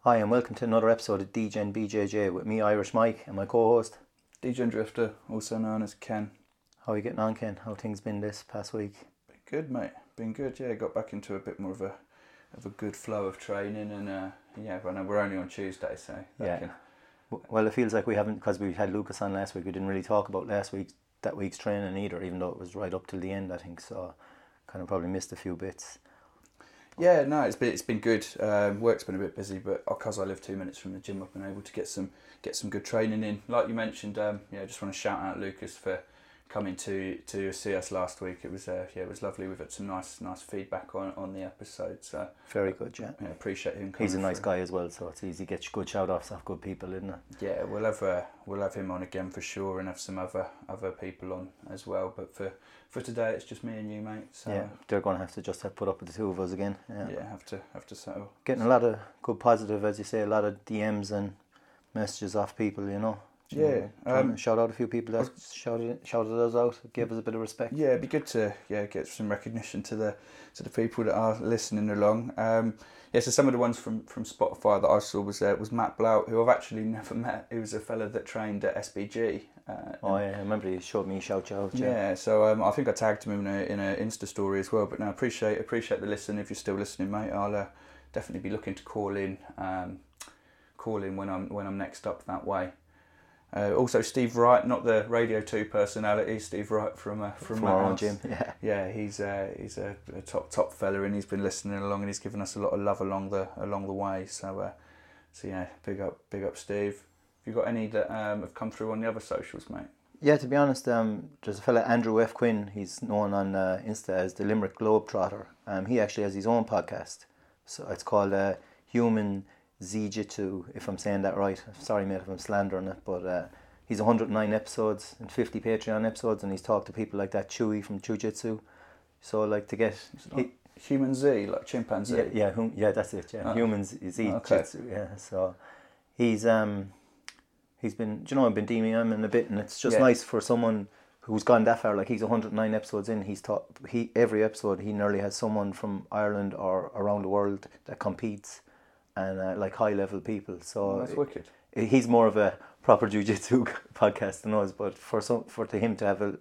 Hi, and welcome to another episode of Degen BJJ with me, Irish Mike, and my co-host. Degen Drifter, also known as Ken. How are you getting on, Ken? How things been this past week? Been good, mate. Been good. Yeah, got back into a bit more of a of a good flow of training, and uh, yeah, but no, we're only on Tuesday, so Yeah. can- Well, it feels like we haven't because we had Lucas on last week. We didn't really talk about last week that week's training either, even though it was right up till the end. I think so. Kind of probably missed a few bits. Yeah, no, it's been it's been good. Um, work's been a bit busy, but because I live two minutes from the gym, I've been able to get some get some good training in. Like you mentioned, um, yeah, just want to shout out Lucas for coming to to see us last week. It was uh, yeah, it was lovely. We've had some nice nice feedback on on the episode, so Very good, yeah. yeah, appreciate him. Coming He's a nice through. guy as well, so it's easy to get good shout offs off good people, isn't it? Yeah, we'll have uh, we'll have him on again for sure, and have some other other people on as well. But for for today, it's just me and you, mate. So yeah, they're going to have to just have put up with the two of us again. Yeah. yeah, have to have to settle. Getting a lot of good positive, as you say, a lot of DMs and messages off people, you know. Yeah, um, shout out a few people that shouted shouted us out, gave us a bit of respect. Yeah, it'd be good to yeah get some recognition to the to the people that are listening along. Um, yeah, so some of the ones from, from Spotify that I saw was uh, was Matt Blout, who I've actually never met. He was a fella that trained at SBG. Uh, Oh yeah, I remember he showed me shout out. Yeah, Yeah. so um, I think I tagged him in a in a Insta story as well. But no, appreciate appreciate the listen. If you're still listening, mate, I'll uh, definitely be looking to call in, um, call in when I'm when I'm next up that way. Uh, also, Steve Wright, not the Radio Two personality, Steve Wright from uh, from, From my our gym. Yeah. Yeah, he's uh, he's a, a top top fella, and he's been listening along, and he's given us a lot of love along the along the way. So, uh, so yeah, big up big up, Steve. Have you got any that um, have come through on the other socials, mate? Yeah, to be honest, um, there's a fella Andrew F. Quinn. He's known on uh, Insta as the Limerick Globetrotter. Um, he actually has his own podcast. So it's called uh, Human Zijitsu, if I'm saying that right. Sorry, mate, if I'm slandering it, but uh, he's 109 episodes and 50 Patreon episodes, and he's talked to people like that Chewy from Jiu Jitsu. So, like, to get. He, Human Z, like chimpanzee. yeah, yeah, hum, yeah, that's it. Yeah, Oh. humans is he Okay. jitsu. Yeah, so he's um he's been. Do you know I've been DMing him in a bit, and it's just Yeah. nice for someone who's gone that far. Like he's 109 episodes in. He's taught he every episode he nearly has someone from Ireland or around the world that competes, and uh, like high level people. So Oh, that's wicked. he's more of a proper jujitsu podcast than us. But for some for to him to have a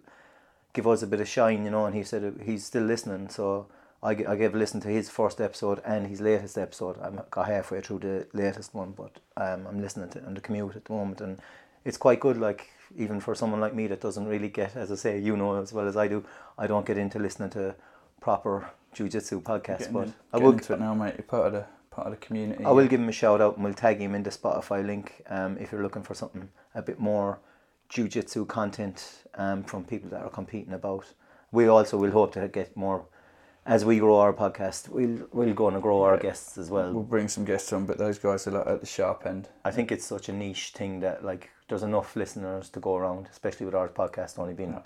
give us a bit of shine, you know, and he said he's still listening. So I, I gave a listen to his first episode and his latest episode. I'm got halfway through the latest one, but um, I'm listening to it on the commute at the moment, and it's quite good. Like even for someone like me that doesn't really get, as I say, you know as well as I do, I don't get into listening to proper jujitsu podcasts. But in, I will into it now, mate. You're part of the part of the community. I will give him a shout out and we'll tag him in the Spotify link um, if you're looking for something a bit more jiu-jitsu content um, from people that are competing about. We also will hope to get more as we grow our podcast. We'll we'll go and grow our guests as well. We'll bring some guests on, but those guys are like at the sharp end. I think it's such a niche thing that like there's enough listeners to go around, especially with our podcast only being Yeah.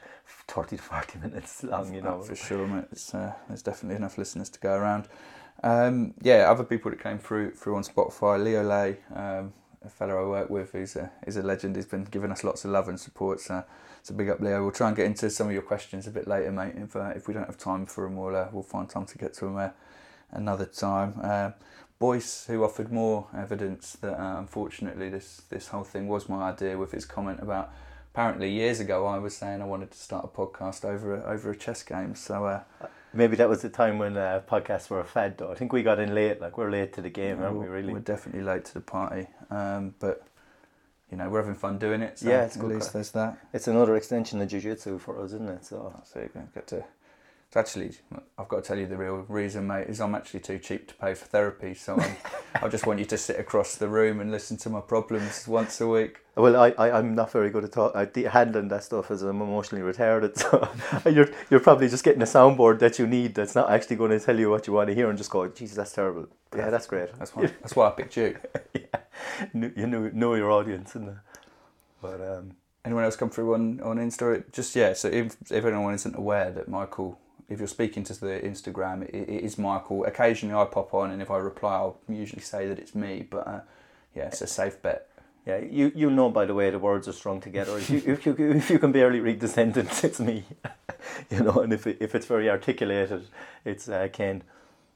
thirty to forty minutes long. You know, for sure, mate. It's, uh, there's definitely enough listeners to go around. Um, yeah, other people that came through through on Spotify, Leo Lay, um, a fellow I work with, who's a is a legend. He's been giving us lots of love and support. So, so big up, Leo. We'll try and get into some of your questions a bit later, mate. If uh, if we don't have time for them, we'll uh, we'll find time to get to them uh, another time. Uh, Boyce, who offered more evidence that uh, unfortunately this this whole thing was my idea, with his comment about apparently years ago I was saying I wanted to start a podcast over a, over a chess game. So. Maybe that was the time when uh, podcasts were a fad. Though I think we got in late. Like we're late to the game, aren't we? Really. We're definitely late to the party, um, but you know we're having fun doing it. So Yeah, it's at good least there's that. It's another extension of jiu-jitsu for us, isn't it? So So you can get to. Actually, I've got to tell you the real reason, mate, is I'm actually too cheap to pay for therapy. So I'm, I just want you to sit across the room and listen to my problems once a week. Well, I, I, I'm not very good at talk, at handling that stuff as I'm emotionally retarded. So you're, you're probably just getting a soundboard that you need that's not actually going to tell you what you want to hear and just go, Jesus, that's terrible. Yeah, that's great. That's why. That's why I picked you. Kn- You know, know your audience, isn't it? But um, Anyone else come through on on Insta? Just yeah. So if if anyone isn't aware that Michael, if you're speaking to the Instagram, it, it is Michael. Occasionally I pop on, and if I reply, I'll usually say that it's me. But uh, yeah, it's a safe bet. yeah, you you'll know by the way the words are strung together. If you if you if you can barely read the sentence, it's me. you know, and if it, if it's very articulated, it's uh, Ken.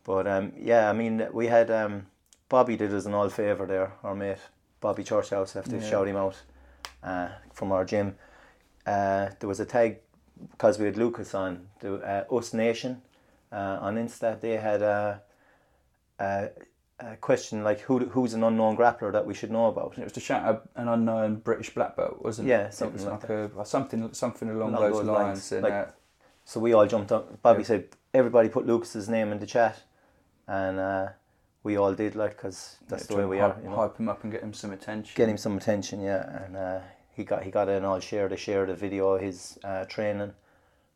But um, yeah, I mean, we had um, Bobby did us an all favour there, our mate Bobby Churchhouse. Have to Yeah. shout him out uh, from our gym. Uh, there was a tag because we had Lucas on the uh, Oss Nation uh, on Insta. They had a, a, a question like who who's an unknown grappler that we should know about. And It was to shout out an unknown British black belt, wasn't it? Yeah, something like like a, something something along, Along those, those lines. lines, And, like- uh, So we all jumped up. Bobby Yeah. said everybody put Lucas's name in the chat, and uh, we all did like because that's yeah, the way we and are. hype, You know? hype him up and get him some attention. get him some attention, yeah. And uh, he got he got in all share to share the video of his uh, training,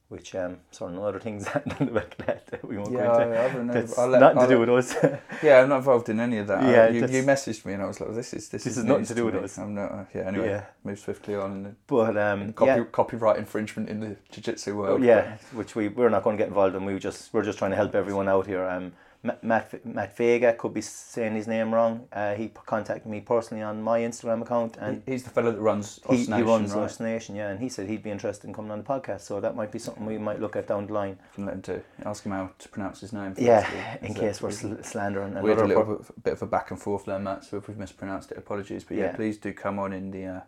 which um sort of other things happened about that that we won't Yeah, go into. I haven't. That's I'll let- nothing I'll to do let- with us. Yeah, I'm not involved in any of that. Yeah, Uh, you, you messaged me and I was like, this is this, This is is nothing to do with me. us. I'm not. Uh, yeah. Anyway, Yeah. move swiftly on. And but um, copy, yeah, copyright infringement in the jiu-jitsu world. yeah, which we we're not going to get involved in. We just we're just trying to help everyone out here. Um, Matt Matt Vega could be saying his name wrong. Uh, he contacted me personally on my Instagram account and. he's the fellow that runs He, Os he runs right? Oss Nation, yeah, and he said he'd be interested in coming on the podcast, so that might be something we might look at down the line. Can let him do. Ask him how to pronounce his name. Yeah, in case we're sl- slandering We had a little bit, bit of a back and forth there, Matt. So if we've mispronounced it, apologies. But yeah, Yeah. please do come on in the uh,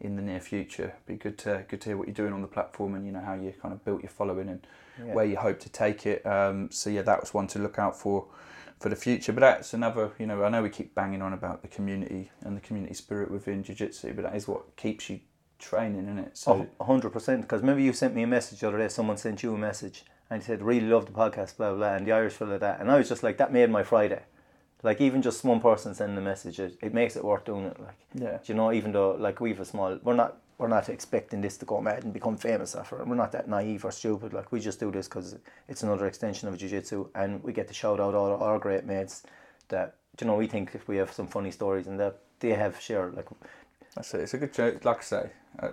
in the near future. Be good to good to hear what you're doing on the platform and you know how you kind of built your following and yeah. where you hope to take it. Um, so yeah, that was one to look out for for the future. But that's another. You know, I know we keep banging on about the community and the community spirit within jiu-jitsu, but that is what keeps you training, isn't it? So hundred percent. Because maybe you sent me a message the other day. Someone sent you a message and you said, "Really love the podcast, blah blah,", blah and the Irish fella that, and I was just like, that made my Friday. Like even just one person sending a message, it, it makes it worth doing it. Like yeah, do you know, even though like we've a small, we're not we're not expecting this to go mad and become famous after. We're not that naive or stupid. Like we just do this because it's another extension of jiu-jitsu and we get to shout out all our great mates that you know we think if we have some funny stories and that they have shared like That's it. It's a good joke. Like I say, uh,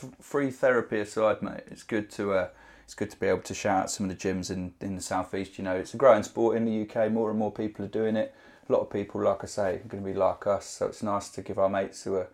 th- free therapy aside, mate. It's good to uh, it's good to be able to shout out some of the gyms in in the southeast. You know, it's a growing sport in the UK. More and more people are doing it. A lot of people, like I say, are going to be like us. So it's nice to give our mates who are,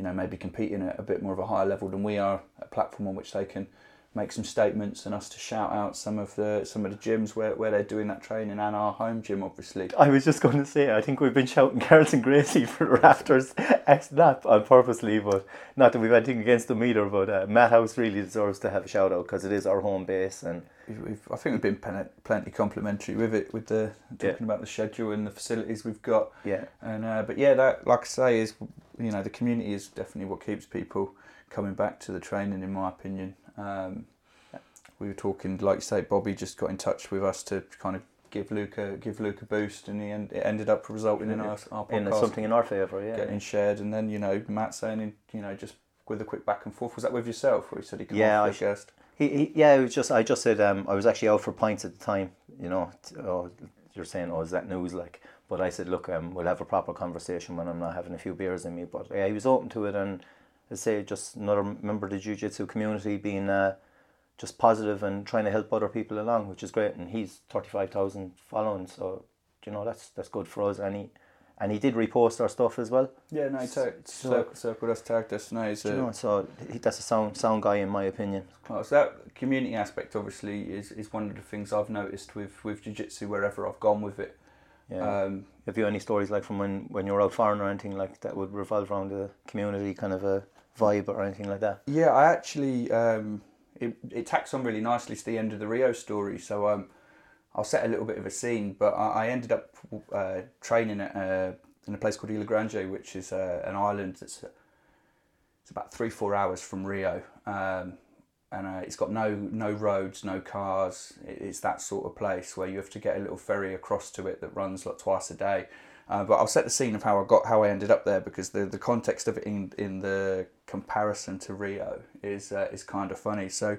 you know, maybe competing at a bit more of a higher level than we are, a platform on which they can make some statements and us to shout out some of the some of the gyms where, where they're doing that training and our home gym, obviously. I was just going to say, I think we've been shouting Carlson Gracie for the rafters X not on purposely, but not that we've anything against them either. But uh, Matt House really deserves to have a shout out because it is our home base, and We've, we've, I think we've been plenty complimentary with it, with the Yeah. talking about the schedule and the facilities we've got. yeah, And uh, but yeah, that like I say is you know the community is definitely what keeps people coming back to the training, in my opinion. Um, we were talking, like you say, Bobby just got in touch with us to kind of give Luca a give Luke a boost, and he end, it ended up resulting in our, our in something in our favour. Yeah, getting shared. And then you know Matt saying, you know, just with a quick back and forth. Was that with yourself, or he said he could Yeah, I guest? He, he, yeah, it was just I just said um, I was actually out for pints at the time. You know, t- oh, you're saying, oh, is that news? Like, but I said, look, um, we'll have a proper conversation when I'm not having a few beers in me. But yeah, he was open to it, and I say just another member of the jiu-jitsu community being uh, just positive and trying to help other people along, which is great. And he's thirty five thousand following, so you know that's that's good for us. And he and he did repost our stuff as well. Yeah, no, So- us, tagged us. No, he's you a- know, so he, that's a sound sound guy in my opinion. Well, so that community aspect obviously is, is one of the things I've noticed with, with jiu-jitsu wherever I've gone with it. Yeah. Um, Have you any stories like from when, when you were out foreign or anything like that would revolve around the community kind of a vibe or anything like that? yeah, I actually um, it, it tacks on really nicely to the end of the Rio story. So um, I'll set a little bit of a scene, but I, I ended up uh, training at uh, in a place called Ilha Grande, which is uh, an island that's it's about three four hours from Rio, um, and uh, it's got no no roads, no cars. It, it's that sort of place where you have to get a little ferry across to it that runs like twice a day. Uh, but I'll set the scene of how I got how I ended up there because the, the context of it in, in the comparison to Rio is uh, is kind of funny. So,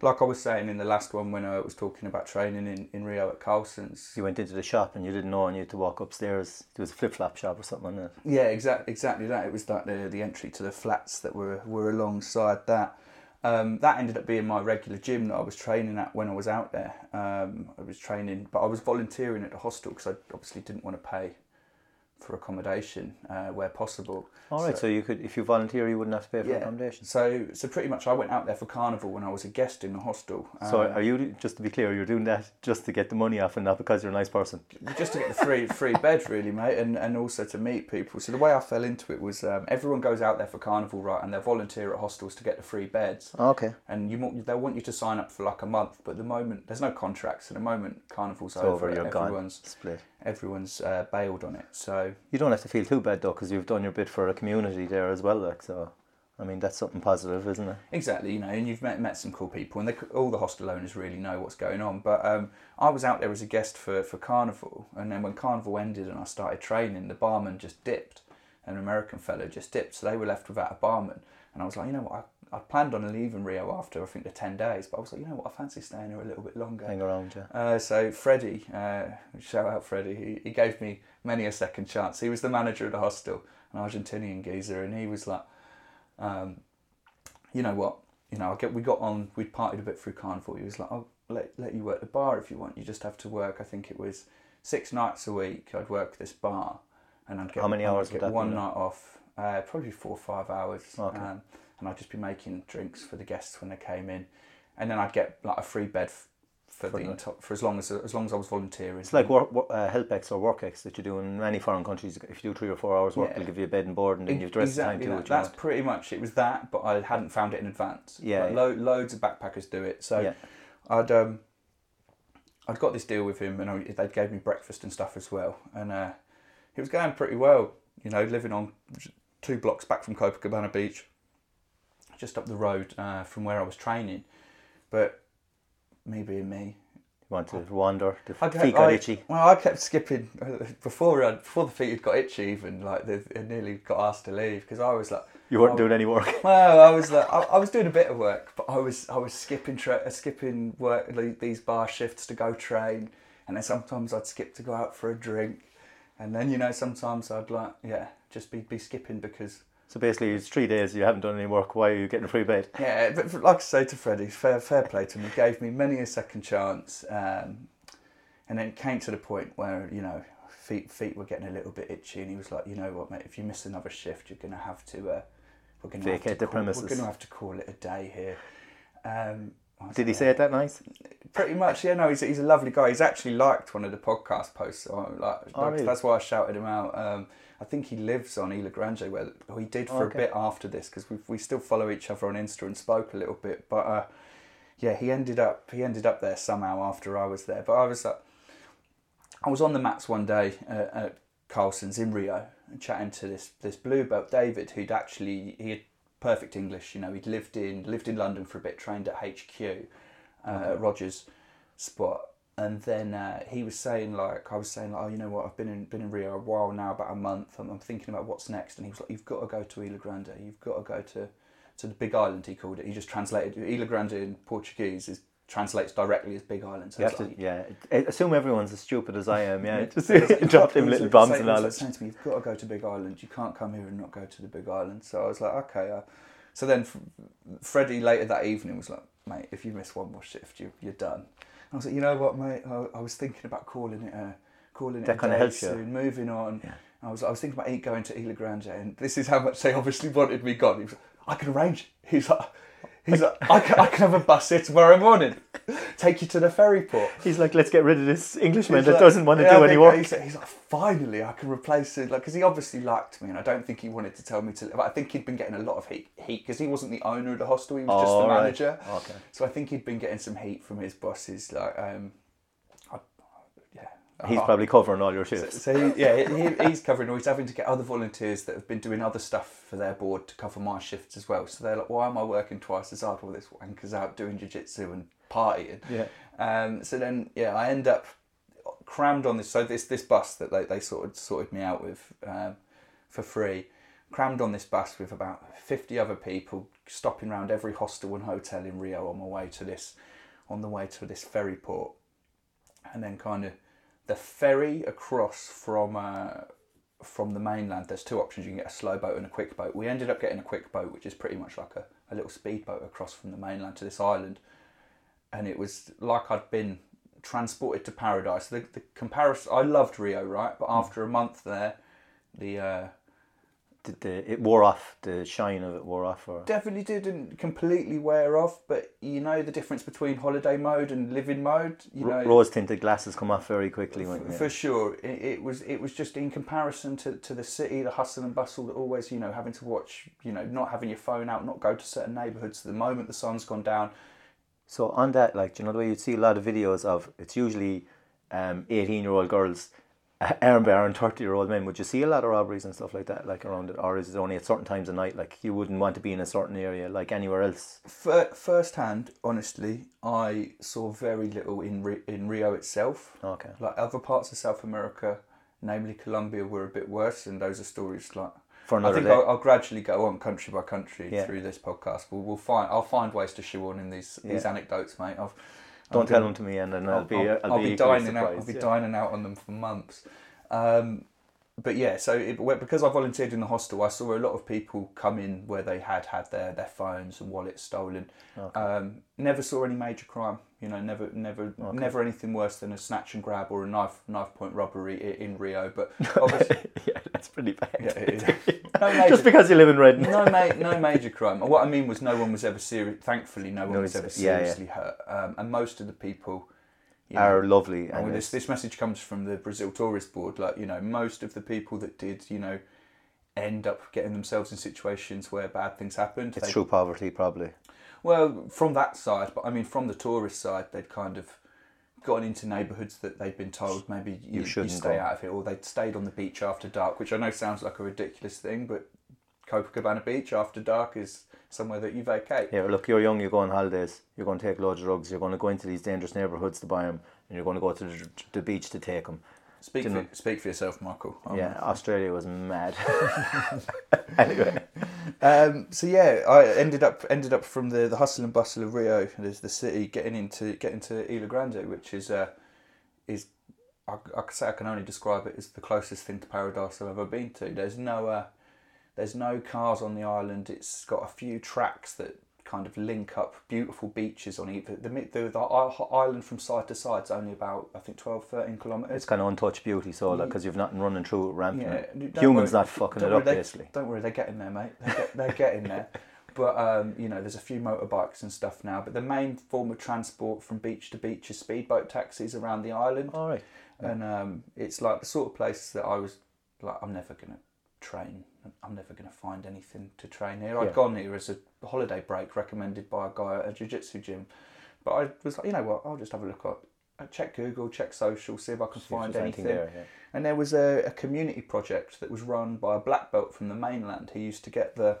like I was saying in the last one when I was talking about training in, in Rio at Carlson's, You went into the shop and you didn't know and you had to walk upstairs. It was a flip flop shop or something like that. Yeah, exactly, exactly that. It was like the the entry to the flats that were were alongside that. Um, that ended up being my regular gym that I was training at when I was out there. Um, I was training, but I was volunteering at the hostel because I obviously didn't want to pay for accommodation uh, where possible. All right, so, you could, if you volunteer, you wouldn't have to pay for accommodation. So, so pretty much, I went out there for carnival when I was a guest in the hostel. So, Um, are you just to be clear? You're doing that just to get the money off, and not because you're a nice person. just to get the free free bed, really, mate, and, and also to meet people. So the way I fell into it was um, everyone goes out there for carnival, right, and they volunteer at hostels to get the free beds. Okay. And you they'll want you to sign up for like a month, but the moment there's no contracts. So the moment carnival's It's over. over, You're gone. everyone's Split. Everyone's uh, bailed on it. So You don't have to feel too bad though, because you've done your bit for a community there as well. Like so, I mean that's something positive, isn't it? Exactly, you know, and you've met met some cool people, and they, all the hostel owners really know what's going on. But um, I was out there as a guest for, for Carnival, and then when Carnival ended and I started training, the barman just dipped, an American fellow just dipped, so they were left without a barman. And I was like, you know what, I, planned on leaving Rio after I think the ten days, but I was like, you know what, I fancy staying here a little bit longer. Hang around, yeah. Uh, so Freddie, uh, shout out Freddie, he, he gave me many a second chance. He was the manager of the hostel, an Argentinian geezer, and he was like, um, you know what, you know, I get we got on, we'd partied a bit through carnival. He was like, I'll let let you work the bar if you want. You just have to work. I think it was six nights a week. I'd work this bar, and I'd get How many I'd hours get that one night off, uh, probably four or five hours. Okay. Um, and I'd just be making drinks for the guests when they came in, and then I'd get like a free bed f- for, For the the- for as long as as long as I was volunteering. It's like work, work, uh, HelpX or WorkX that you do in many foreign countries. If you do three or four hours work, Yeah. they'll give you a bed and board, and then you've the rest of the time exactly to do what you That's want. pretty much it. Was that, but I hadn't found it in advance. Yeah, Like, yeah. Lo- loads of backpackers do it. So Yeah. I'd um, I'd got this deal with him, and I, they gave me breakfast and stuff as well, and uh, it was going pretty well. You know, living on two blocks back from Copacabana Beach, just up the road uh, from where I was training. But me being me, You want to wander, the I feet kept, got I, itchy. Well, I kept skipping before I, before the feet had got itchy. Even like they, nearly got asked to leave because I was like, You weren't I- doing any work. well, I was like, I, I was doing a bit of work, but I was I was skipping tra- uh, skipping work like, these bar shifts to go train, and then sometimes I'd skip to go out for a drink, and then you know sometimes I'd like yeah just be be skipping because So basically, it's three days. You haven't done any work. Why are you getting a free bed? yeah, but like I say to Freddie, fair fair play to him. He gave me many a second chance, um, and then came to the point where you know feet feet were getting a little bit itchy, and he was like, you know what, mate, if you miss another shift, you're gonna have to uh, we're gonna have to Vacate the call, premises. We're gonna have to call it a day here. Um, Did he say it that nice? Pretty much, yeah. No, he's, he's a lovely guy. He's actually liked one of the podcast posts. So like, Oh, like, really? That's why I shouted him out. Um, I think he lives on Ilha Grande, where or he did for Okay. a bit after this because we we still follow each other on Insta and spoke a little bit. But uh, yeah, he ended up he ended up there somehow after I was there. But I was uh, I was on the mats one day uh, at Carlson's in Rio and chatting to this this blue belt David who'd actually he had perfect English. You know, he'd lived in lived in London for a bit, trained at HQ uh, at Rogers spot. And then uh, he was saying like I was saying like oh you know what I've been in been in Rio a while now about a month I'm, I'm thinking about what's next and he was like you've got to go to Ilha Grande you've got to go to to the Big Island he called it he just translated Ilha Grande in Portuguese is translates directly as Big Island so You have to, yeah. Assume everyone's as stupid as I am. Yeah, just He was- drop them he was little like bombs and he was all that. saying to me, "You've got to go to Big Island. You can't come here and not go to the Big Island." So I was like, "Okay." Uh, so then, Freddie later that evening was like, "Mate, if you miss one more shift, you, you're done." I was like, "You know what, mate? I, I was thinking about calling it a calling it That a kinda day helps you. soon, moving on." Yeah. I was I was thinking about going to Ilha Grande, and this is how much they obviously wanted me gone. He was like, "I can arrange." He's like. He's like, I can, I can have a bus here tomorrow morning, take you to the ferry port. He's like, let's get rid of this Englishman He's that like- doesn't want to yeah, do any work. He's like, he's like, finally, I can replace it. Like, because he obviously liked me, and I don't think he wanted to tell me to. But I think he'd been getting a lot of heat, heat because he wasn't the owner of the hostel; he was just Oh, the right. manager. Okay. So I think he'd been getting some heat from his bosses. Like, um, He's I- probably covering all your so, shifts. so he, yeah, he, he's covering, or he's having to get other volunteers that have been doing other stuff for their board to cover my shifts as well. So they're like, why am I working twice as hard while this wanker's out doing jiu-jitsu and partying? Yeah. Um, so then, yeah, I end up crammed on this. So this this bus that they, they sort of sorted me out with um, for free, crammed on this bus with about fifty other people, stopping around every hostel and hotel in Rio on my way to this, on the way to this ferry port, and then kind of the ferry across from. Uh, from the mainland, there's two options. You can get a slow boat and a quick boat. We ended up getting a quick boat, which is pretty much like a, a little speedboat across from the mainland to this island and it was like I'd been transported to paradise. The, the comparison, I loved Rio, right? But after a month there, The uh, Did the it wore off? The shine of it wore off, or definitely didn't completely wear off, but you know the difference between holiday mode and living mode. You know, rose tinted glasses come off very quickly. When, For sure, it, it was it was just in comparison to, to the city, the hustle and bustle that always you know having to watch, you know, not having your phone out, not go to certain neighbourhoods. The moment the sun's gone down, So on that, like, do you know the way you see a lot of videos of it's usually um, eighteen-year-old girls armed by thirty-year-old men. Would you see a lot of robberies and stuff like that, like around it, or is it only at certain times of night? Like you wouldn't want to be in a certain area, like anywhere else. Fir- first hand, honestly, I saw very little in Ri- in Rio itself. Okay. Like other parts of South America, namely Colombia, were a bit worse, and those are stories like. For I think. I'll, I'll gradually go on country by country Yeah. through this podcast. We'll, we'll find I'll find ways to shoe on in these these anecdotes, mate. I've, Don't tell them to me, and then I'll, I'll, be I'll, I'll, I'll be, be dining out. I'll be yeah. dining out on them for months. Um, but yeah, so it, because I volunteered in the hostel, I saw a lot of people come in where they had had their, their phones and wallets stolen. Okay. Um, never saw any major crime. You know, never, never, Okay. never anything worse than a snatch and grab or a knife knife point robbery in Rio. But obviously, yeah, that's pretty bad. yeah, it is. no major, Just because you live in Reading. no, ma- no major crime. What I mean was, no one was ever serious. Thankfully, no one No, was ever it's- yeah, yeah. seriously hurt. Um, and most of the people you know, Are lovely, and and this this message comes from the Brazil Tourist Board. Like you know, most of the people that did, you know, end up getting themselves in situations where bad things happened. it's they- true poverty, probably. Well, from that side, but I mean, from the tourist side, they'd kind of gotten into neighbourhoods that they'd been told maybe you, You you, shouldn't stay go. out of it, or they'd stayed on the beach after dark, which I know sounds like a ridiculous thing, but Copacabana Beach after dark is somewhere that you vacate. Yeah, look, you're young, you go on holidays, you're going to take loads of drugs, you're going to go into these dangerous neighbourhoods to buy them, and you're going to go to the, the beach to take them. Speak for, speak for yourself, Michael. I'm- yeah, Australia was mad. anyway, Um, so yeah, I ended up ended up from the, the hustle and bustle of Rio, there's the city, getting into getting to Ilha Grande, which is uh, is I, I say I can only describe it as the closest thing to paradise I've ever been to. There's no uh, there's no cars on the island. It's got a few tracks that kind of link up beautiful beaches on either the the, the, island from side to side is only about I think 12, 13 kilometers. it's kind of untouched beauty, so like, because you've nothing running through it, ramping Yeah, it. Humans worry- not fucking don't it up, worry, they- basically. Don't worry, they're getting there, mate. They're, get, they're getting there. But um, you know, there's a few motorbikes and stuff now. But the main form of transport from beach to beach is speedboat taxis around the island, All right. and um, it's like the sort of place that I was like, I'm never gonna train. I'm never gonna find anything to train here. I'd Yeah. gone here as a holiday break recommended by a guy at a jiu-jitsu gym, but I was like, you know what? I'll just have a look at. I uh, check Google, check social, see if I can See find anything. there, yeah. And there was a, a community project that was run by a black belt from the mainland who used to get the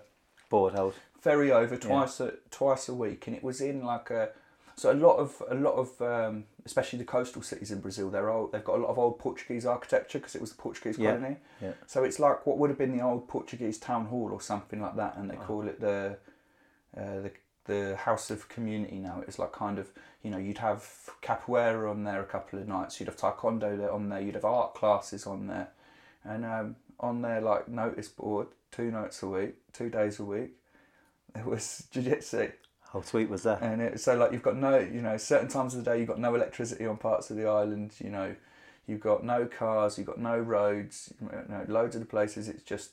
Boat out. ferry over twice a twice a week, and it was in like a so a lot of a lot of um, especially the coastal cities in Brazil. They're old. They've got a lot of old Portuguese architecture because it was the Portuguese Yeah, colony. yeah. So it's like what would have been the old Portuguese town hall or something like that, and they Oh. call it the uh, the the house of community now. It's like kind of you know you'd have capoeira on there a couple of nights. You'd have taekwondo there on there. You'd have art classes on there, and um, on their like notice board, two nights a week, two days a week, there was jiu-jitsu. How sweet was that? And it, so like you've got no, you know, certain times of the day you've got no electricity on parts of the island. You know, you've got no cars, you've got no roads. You know, loads of the places it's just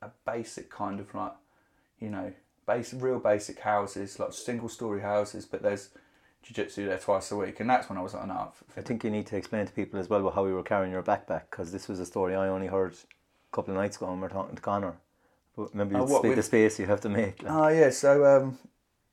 a basic kind of like, you know, base real basic houses, like single story houses. But there's jiu-jitsu there twice a week, and that's when I was like, no, I think you need to explain to people as well how you were carrying your backpack because this was a story I only heard a couple of nights ago when we were talking to Connor. But maybe Oh, it's what the space you have to make. Like. Oh yeah, so um,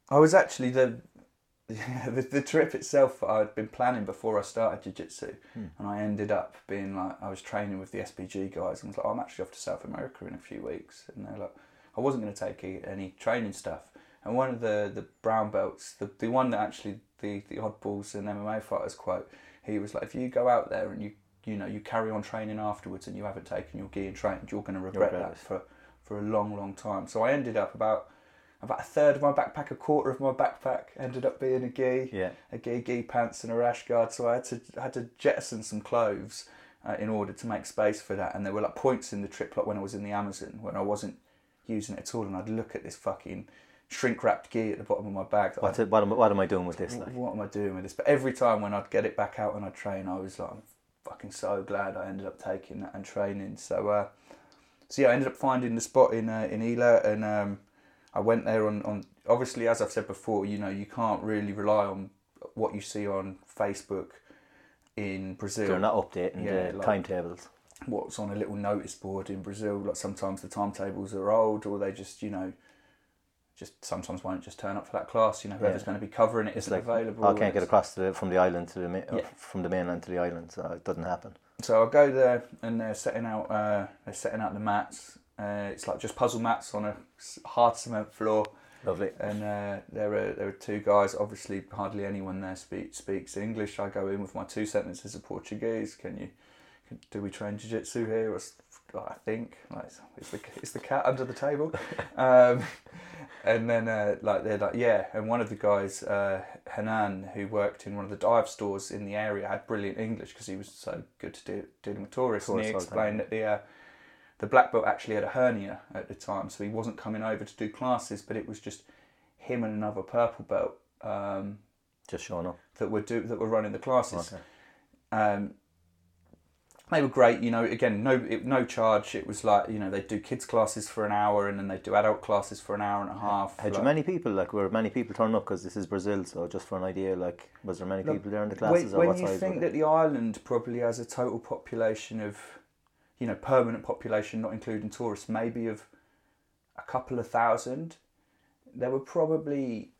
I was actually the, the the trip itself I'd been planning before I started jiu-jitsu. Hmm. And I ended up being like I was training with the SBG guys and I was like oh, I'm actually off to South America in a few weeks. And they're like I wasn't going to take any training stuff. And one of the the brown belts the, the one that actually the the oddballs and MMA fighters quote he was like if you go out there and you you know you carry on training afterwards and you haven't taken your gear and trained you're going to regret regret that it. for for a long long time. So I ended up about about a third of my backpack, a quarter of my backpack ended up being a gi, Yeah. a gi, gi pants, and a rash guard. So I had to I had to jettison some clothes uh, in order to make space for that. And there were like points in the trip, like when I was in the Amazon, when I wasn't using it at all, and I'd look at this fucking shrink wrapped gi at the bottom of my bag. What's I- what, am, what am I doing with this? what, Like? what am I doing with this? But every time when I'd get it back out and I'd train, I was like, I'm fucking so glad I ended up taking that and training. So, uh, so yeah, I ended up finding the spot in uh, in Ilha, and um, I went there on, on obviously as I've said before, you know, you can't really rely on what you see on Facebook in Brazil. They're not updating Yeah, the like- timetables. What's on a little notice board in Brazil? Like sometimes the timetables are old, or they just you know, just sometimes won't just turn up for that class. You know, whoever's Yeah. going to be covering it isn't like available. I can't get across to the, from the island to the ma- Yeah. from the mainland to the island, so it doesn't happen. So I go there and they're setting out uh, they're setting out the mats. Uh, it's like just puzzle mats on a hard cement floor, Lovely. and uh, there are there are two guys. Obviously, hardly anyone there speak, speaks English. I go in with my two sentences of Portuguese. Can you? Can, do we train jiu-jitsu here? Or I think like is the is the cat under the table, um, and then uh, like they're like yeah. And one of the guys, uh, Hanan, who worked in one of the dive stores in the area, had brilliant English because he was so good to do, dealing with tourists. and he Tourists all the explained that the uh, the black belt actually had a hernia at the time, so he wasn't coming over to do classes, but it was just him and another purple belt um, Just showing up. that were do that were running the classes. Okay. Um, they were great, you know. Again, no it, no charge. It was like you know they do kids classes for an hour and then they do adult classes for an hour and a half. Had you many people? Like, were many people turning up? Because this is Brazil, so just for an idea, like, was there many Look, people there in the when, classes, or when you think that the island probably has a total population of, you know, permanent population, not including tourists, maybe of a couple of thousand, there were probably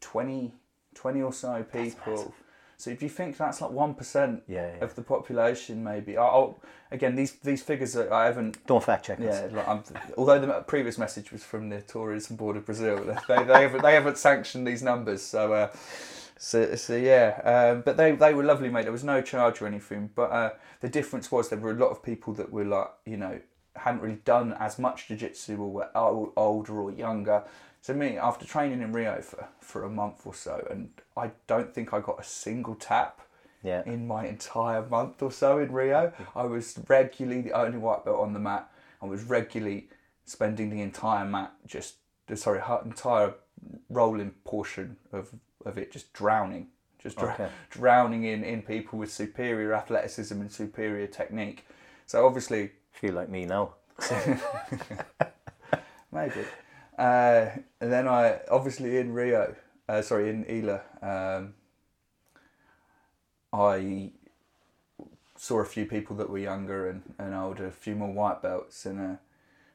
20, 20 or so people. So if you think that's like one percent? Yeah, yeah. of the population, maybe. I- I'll, again, these these figures are, I haven't. Don't fact check. Yeah, like although the previous message was from the Tourism Board of Brazil, they, they haven't they haven't sanctioned these numbers. So, uh, so, so yeah, um, but they they were lovely, mate. There was no charge or anything. But uh, the difference was there were a lot of people that were like, you know, hadn't really done as much jiu-jitsu or were ol- older or younger. So me, after training in Rio for, for a month or so, and I don't think I got a single tap Yeah. in my entire month or so in Rio. I was regularly the only white belt on the mat. I was regularly spending the entire mat just, sorry, entire rolling portion of, of it just drowning. Just dr- Okay. drowning in, in people with superior athleticism and superior technique. So obviously, Feel like me now. Maybe. Uh, and then I obviously in Rio, uh, sorry in Ilha, um, I saw a few people that were younger and, and older, a few more white belts, and uh,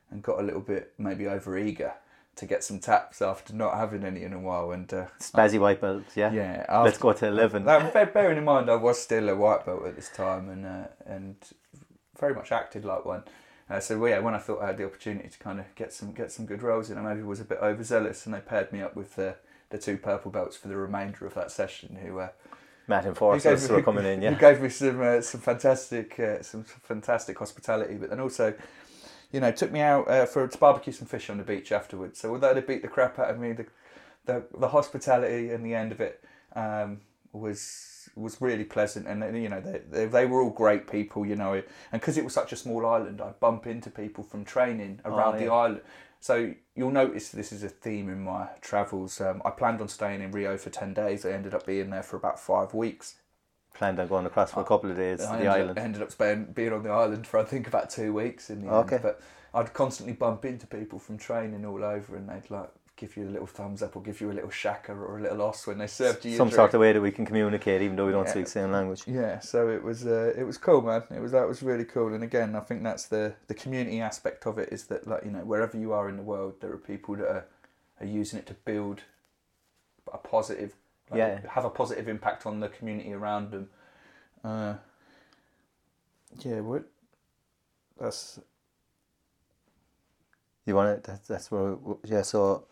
and got a little bit maybe over eager to get some taps after not having any in a while. And uh, Spazzy white belts, yeah. yeah, Let's go to eleven. that, bearing in mind, I was still a white belt at this time, and uh, and very much acted like one. Uh, so yeah, when I thought I had the opportunity to kind of get some get some good rolls in, I maybe was a bit overzealous, and they paired me up with the the two purple belts for the remainder of that session. Who uh, Matt who enforcers were coming in, yeah. gave me some uh, some fantastic uh, some fantastic hospitality, but then also. You know, took me out uh, for to barbecue some fish on the beach afterwards. So although they beat the crap out of me, the the, the hospitality and the end of it um, was was really pleasant, and you know they, they they were all great people, you know, and because it was such a small island, I bump into people from training around the yeah. island. So you'll notice this is a theme in my travels. Um, I planned on staying in Rio for ten days. I ended up being there for about five weeks. Planned on going across for a couple of days to the ended, island. Ended up spending, being on the island for I think about two weeks in the Okay. end. But I'd constantly bump into people from training all over, and they'd like give you a little thumbs up or give you a little shaka or a little os when they served you. Some sort of way that we can communicate, even though we don't Yeah. speak the same language. Yeah, so it was uh, it was cool, man. It was that was really cool, and again, I think that's the the community aspect of it is that like you know wherever you are in the world, there are people that are, are using it to build a positive, like, Yeah. have a positive impact on the community around them. Uh, yeah, what? That's You want it? That's, that's where, yeah. So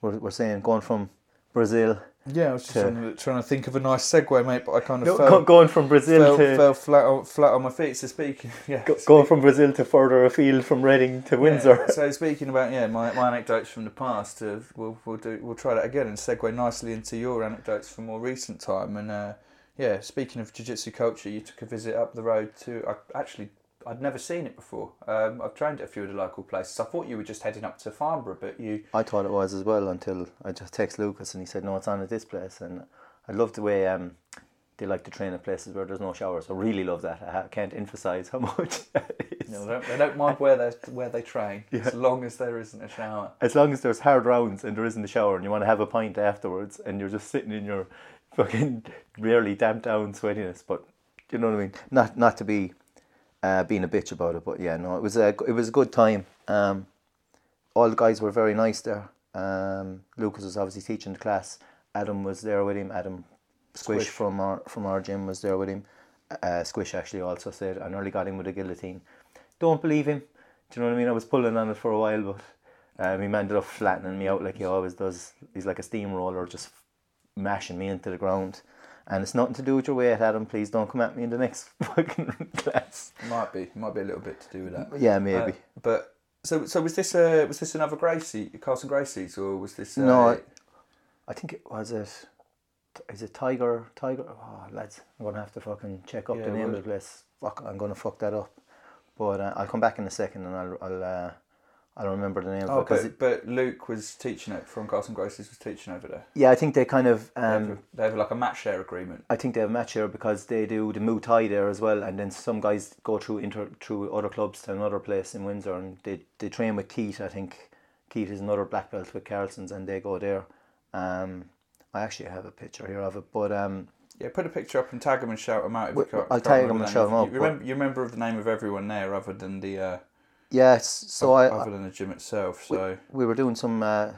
we're, we're saying going from Brazil, yeah. I was just To- trying, to, think of a nice segue, mate, but I kind of fell, going from Brazil fell, to fell flat on, flat on my feet. So speaking, yeah, go, going from Brazil to further afield from Reading to Windsor. Yeah, so speaking about yeah, my, my anecdotes from the past, uh, we'll we'll do we'll try that again and segue nicely into your anecdotes from more recent time. And uh, yeah, speaking of jiu-jitsu culture, you took a visit up the road to I actually I'd never seen it before. Um, I've trained at a few of the local places. I thought you were just heading up to Farnborough, but you I thought it was as well until I just text Lucas and he said no, it's on at this place. And I love the way um, they like to train at places where there's no showers. I really love that. I can't emphasize how much that is. No, they, don't, they don't mind where they where they train as long as there isn't a shower. As long as there's hard rounds and there isn't a shower and you want to have a pint afterwards and you're just sitting in your fucking really damp down sweatiness. But you know what I mean? Not not to be uh, being a bitch about it, but yeah, no, it was a it was a good time. Um, all the guys were very nice there. Um, Lucas was obviously teaching the class. Adam was there with him. Adam Squish, Squish. from our from our gym was there with him. Uh, Squish actually also said I nearly got him with a guillotine. Don't believe him. Do you know what I mean? I was pulling on it for a while, but um, he ended up flattening me out like he always does. He's like a steamroller, just mashing me into the ground. And it's nothing to do with your weight, Adam. Please don't come at me in the next fucking class. Might be, might be a little bit to do with that. Yeah, maybe. Uh, but so so was this uh, was this another Gracie Carlson Gracie's or was this uh, No, I think it was it. Is it Tiger? Tiger? Oh, lads, I'm gonna have to fucking check up Yeah, the name of the place. Fuck, I'm gonna fuck that up. But uh, I'll come back in a second and I'll I'll uh, don't remember the name. Oh, because but, it, but Luke was teaching it from Carlson Gracie's was teaching over there. yeah, I think they kind of They have, um, they have like a match share agreement. I think they have a match share because they do the Muay Thai there as well, and then some guys go through inter through other clubs to another place in Windsor, and they they train with Keith. I think Keith is another black belt with Carlson's, and they go there. Um, I actually have a picture here of it, but um, Yeah, put a picture up and tag them and shout them out. If you can't, I'll can't tag remember 'em and shout of- 'em out, You remember, you remember of the name of everyone there, other than the uh, it's- So I, other than the gym itself. So we were doing some uh,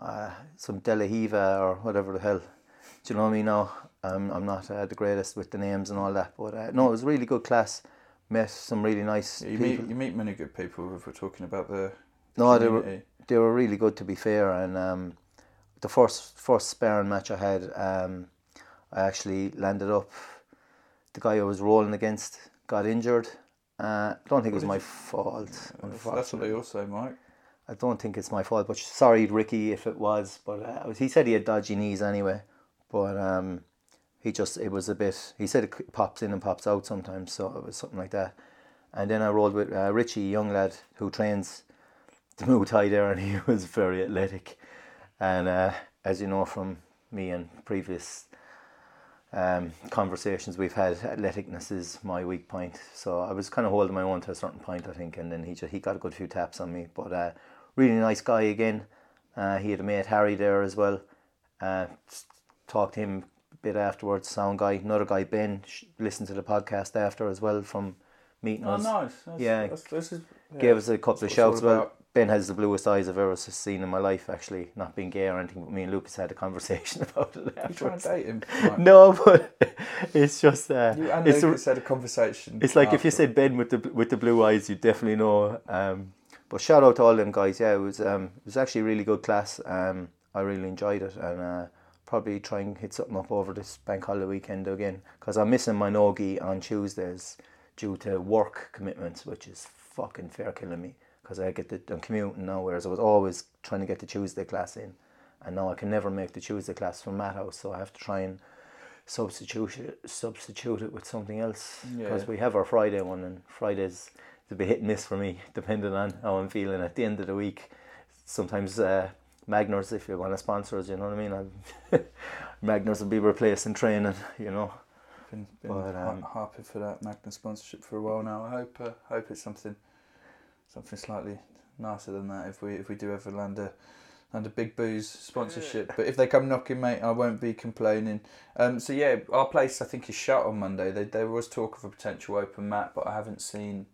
uh, some De La Riva or whatever the hell. Do you know what I mean? Now I'm I'm not uh, the greatest with the names and all that, but uh, no, it was a really good class. Met some really nice yeah, you people. meet you meet many good people if we're talking about the no, they were they were really good to be fair. And um, the first first sparring match I had, um, I actually landed up. The guy I was rolling against got injured. Uh, I don't think it was my you- fault. That's what they all say, Mike. I don't think it's my fault, but sorry, Ricky, if it was. But uh, was- he said he had dodgy knees anyway. But um, he just it was a bit. He said it pops in and pops out sometimes, so it was something like that. And then I rolled with uh, Richie, young lad who trains the Muay Thai there, and he was very athletic. And uh, as you know from me and previous um, conversations we've had, athleticness is my weak point. So I was kind of holding my own to a certain point, I think, and then he just, he got a good few taps on me. But uh, really nice guy again. Uh, he had a mate Harry there as well. Uh, talked to him a bit afterwards. Sound guy, another guy Ben, sh- listened to the podcast after as well from meeting Oh, us. nice. That's, Yeah. That's, this is, yeah. Gave us a couple of That's shouts. about. Ben has the bluest eyes I've ever seen in my life. Actually, not being gay or anything, but me and Lucas had a conversation about it You trying to date him? Mike? No, but it's just uh, You and it's, a- Lucas had a conversation. it's like if you said Ben with the with the blue eyes, you definitely know. Um, but shout out to all them guys. Yeah, it was um, it was actually a really good class. Um, I really enjoyed it, and uh, probably try and hit something up over this bank holiday weekend again because I'm missing my nogi on Tuesdays due to work commitments, which is fucking fair killing me because I get the I'm commuting now, whereas I was always trying to get the Tuesday class in, and now I can never make the Tuesday class from Matt House, so I have to try and substitute it, substitute it with something else because Yeah. we have our Friday one, and Fridays it's a bit hit and miss for me, depending on how I'm feeling at the end of the week. Sometimes uh, Magners, if you want to sponsor us, you know what I mean. Magners will be replacing training, you know. been, been But, um, harping for that Magners sponsorship for a while now. I hope uh, hope it's something something slightly nicer than that if we if we do ever land a land a big booze sponsorship. But if they come knocking, mate, I won't be complaining. Um, so yeah, our place I think is shut on Monday. There there was talk of a potential open mat, but I haven't seen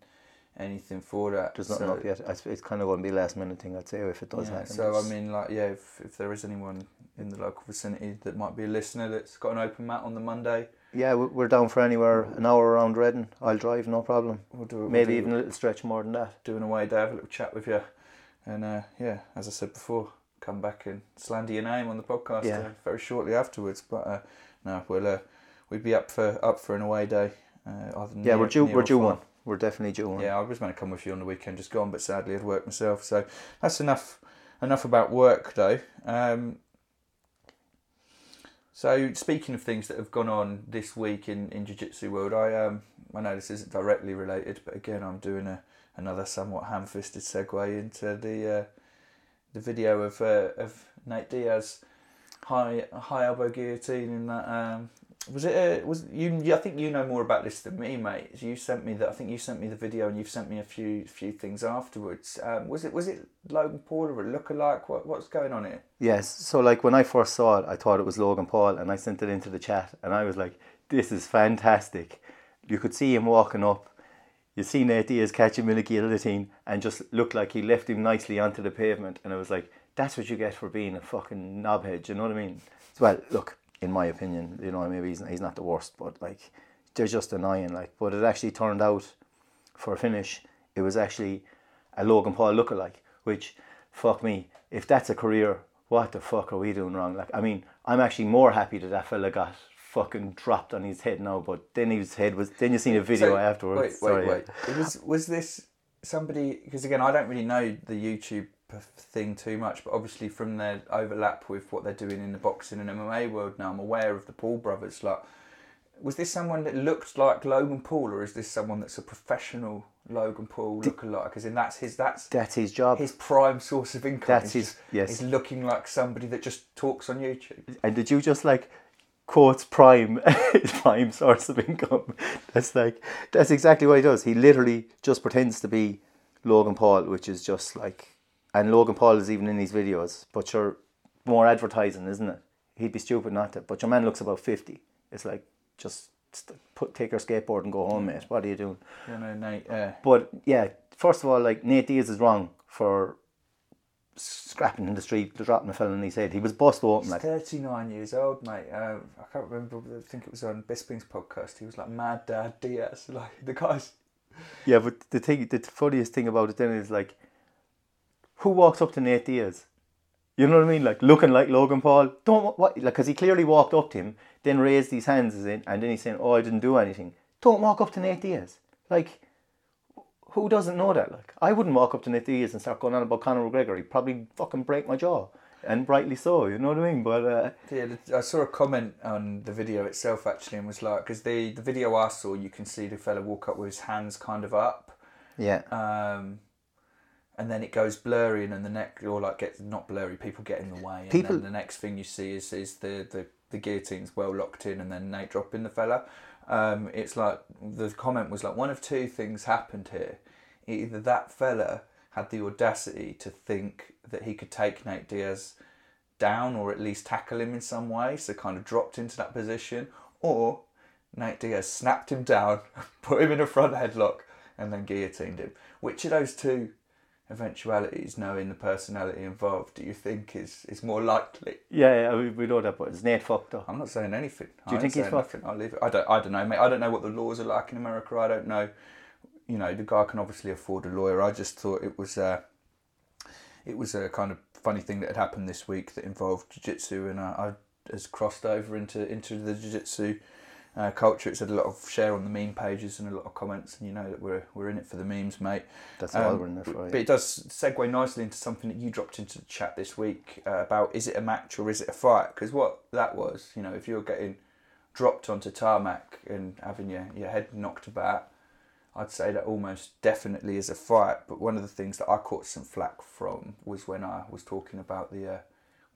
anything for that. There's nothing so, up yet. It's it's kind of going to be last minute thing, I'd say, if it does yeah, happen. so I mean, like, yeah, if, if there is anyone in the local vicinity that might be a listener that's got an open mat on the Monday, yeah, we- we're down for anywhere an hour around Reading. I'll drive, no problem. we'll do it. Maybe we'll do, even a little stretch more than that. Doing away day, have a little chat with you, and uh, yeah, as I said before, come back and slander your name on the podcast Yeah. uh, very shortly afterwards. But uh, no, we'll uh, we'd be up for up for an away day. Uh, Yeah, near- we're due. We're due far. one. We're definitely due one. Yeah, I was going to come with you on the weekend, just gone, but sadly I'd work myself. So that's enough. Enough about work, though. Um, so speaking of things that have gone on this week in in jiu-jitsu world, I um I know this isn't directly related, but again I'm doing a another somewhat ham-fisted segue into the uh, the video of uh, of Nate Diaz high high elbow guillotine in that um Was it? A, was you? I think you know more about this than me, mate. You sent me that. I think you sent me the video, and you've sent me a few few things afterwards. Um, was it? Was it Logan Paul or a lookalike? What What's going on here? Yes. So like when I first saw it, I thought it was Logan Paul, and I sent it into the chat, and I was like, "This is fantastic." You could see him walking up. You see Nate Diaz catching a guillotine, and just looked like he left him nicely onto the pavement, and I was like, "That's what you get for being a fucking knobhead." You know what I mean? Well, look, in my opinion, you know, maybe he's, he's not the worst, but like they're just annoying. Like, but it actually turned out for a finish, it was actually a Logan Paul lookalike, which fuck me, if that's a career, what the fuck are we doing wrong? Like, I mean, I'm actually more happy that that fella got fucking dropped on his head now, but then his head was. Then you seen a video So, afterwards. Wait, wait, Sorry. wait. It was was this somebody? Because again, I don't really know the YouTube thing too much, but obviously from their overlap with what they're doing in the boxing and MMA world now, I'm aware of the Paul brothers. Like, was this someone that looked like Logan Paul, or is this someone that's a professional Logan Paul lookalike? Because in, that's his that's That's his job. his prime source of income. That's his- yes. Is looking like somebody that just talks on YouTube. And did you just like quotes prime prime source of income? That's like that's exactly what he does. He literally just pretends to be Logan Paul, which is just like and Logan Paul is even in these videos, but you're more advertising, isn't it? He'd be stupid not to. But your man looks about fifty. It's like just put take your skateboard and go home, mate. What are you doing? Nate. Uh, But yeah, first of all, like Nate Diaz is wrong for scrapping in the street, dropping a fella on his head. He was bust open like 39 years old, mate. Uh, I can't remember. I think it was on Bisping's podcast. He was like Mad Dad Diaz. Like the guys. Yeah, but the thing, the funniest thing about it then is like, who walks up to Nate Diaz? You know what I mean? Like looking like Logan Paul. Don't what? Like, cause he clearly walked up to him, then raised his hands as in, and then he's saying, "Oh, I didn't do anything." Don't walk up to Nate Diaz. Like, who doesn't know that? Like, I wouldn't walk up to Nate Diaz and start going on about Conor McGregor. He'd probably fucking break my jaw, and rightly so. You know what I mean? But uh, Yeah, I saw a comment on the video itself actually, and was like, because the the video I saw, you can see the fella walk up with his hands kind of up, yeah, um, and then it goes blurry, and then the neck or like gets not blurry. People get in the way, and People- then the next thing you see is is the the the guillotine's well locked in, and then Nate dropping the fella. Um, it's like the comment was like one of two things happened here. Either that fella had the audacity to think that he could take Nate Diaz down or at least tackle him in some way, so kind of dropped into that position, or Nate Diaz snapped him down, put him in a front headlock, and then guillotined him. Which of those two eventualities, knowing the personality involved, do you think is, is more likely? yeah, yeah we, we know that. But it's Nate fucked up. I'm not saying anything. Do you think he's fucked? I'll leave it. I don't. I don't know, mate. I don't know what the laws are like in America. I don't know. You know, the guy can obviously afford a lawyer. I just thought it was. a, it was a kind of funny thing that had happened this week that involved jiu-jitsu and I, I has crossed over into into the jiu-jitsu uh, culture. It's had a lot of share on the meme pages and a lot of comments, and you know that we're we're in it for the memes, mate. That's Um, we're in there for. But it does segue nicely into something that you dropped into the chat this week uh, about is it a match or is it a fight? Because what that was, you know, if you're getting dropped onto tarmac and having your, your head knocked about, I'd say that almost definitely is a fight. But one of the things that I caught some flack from was when I was talking about the uh,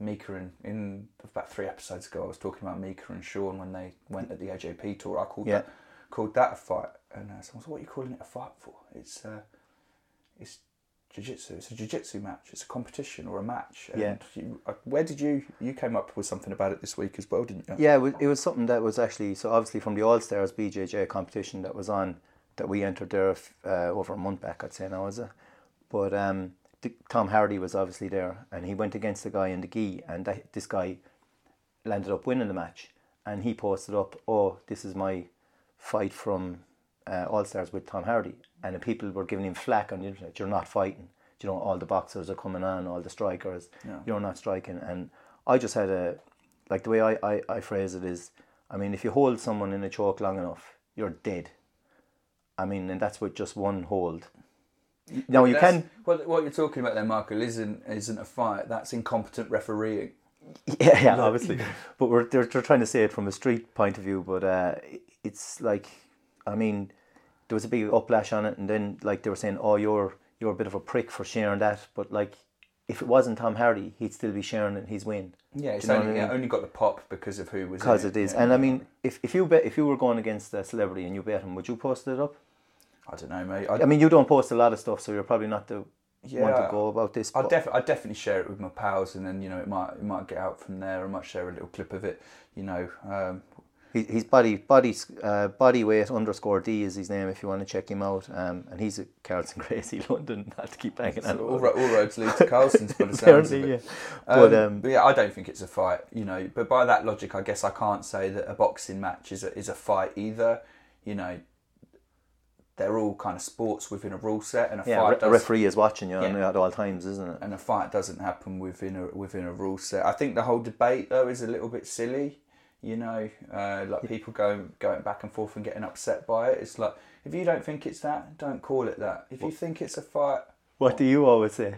Mika and in about three episodes ago, I was talking about Mika and Sean when they went at the AJP tour. I called Yeah. that called that a fight, and uh, someone said, "What are you calling it a fight for?" It's uh, it's jiu-jitsu. It's a jiu-jitsu match. It's a competition or a match. And Yeah. You, uh, where did you you came up with something about it this week as well, didn't you? Yeah, it was, it was something that was actually so obviously from the All Stars BJJ competition that was on that we entered there uh, over a month back, I'd say now is it? But um, Tom Hardy was obviously there, and he went against the guy in the gi, and that, this guy landed up winning the match, and he posted up, "Oh, this is my fight from uh, All Stars with Tom Hardy," and the people were giving him flack on the internet. You're not fighting. You know, all the boxers are coming on, all the strikers. Yeah. You're not striking, and I just had a like the way I, I, I phrase it is, I mean, if you hold someone in a choke long enough, you're dead. I mean, and that's with just one hold. Now you can, What, what you're talking about there, Michael, isn't isn't a fight. That's incompetent refereeing. yeah, yeah, obviously, but we're they're, they're trying to say it from a street point of view. But uh, it's like, I mean, there was a big uplash on it, and then like they were saying, oh, you're you're a bit of a prick for sharing that. But like, if it wasn't Tom Hardy, he'd still be sharing in his win Yeah, it's you only, what I yeah, mean? only got the pop because of who was in because it is. yeah. And I mean, if, if you bet if you were going against a celebrity and you bet him, would you post it up? I don't know, mate. I, I mean, you don't post a lot of stuff, so you're probably not the yeah, one to go about this. I but- def- I definitely share it with my pals, and then you know it might it might get out from there. I might share a little clip of it. You know, um, He, his body body uh, body weight underscore D is his name if you want to check him out. Um, and he's at Carlson Gracie London. Not to keep banging on. all, ro- all roads lead to Carlson's by the sounds of Apparently, it. yeah. But Um, um, but yeah, I don't think it's a fight, you know. But by that logic, I guess I can't say that a boxing match is a, is a fight either. You know, they're all kind of sports within a rule set, and a yeah, fight re- a does, referee is watching you on- Yeah. at all times, isn't it? and a fight doesn't happen within a within a rule set. I think the whole debate though is a little bit silly. You know, uh, like people going going back and forth and getting upset by it. It's like if you don't think it's that, don't call it that. If you think it's a fight, What do you always say?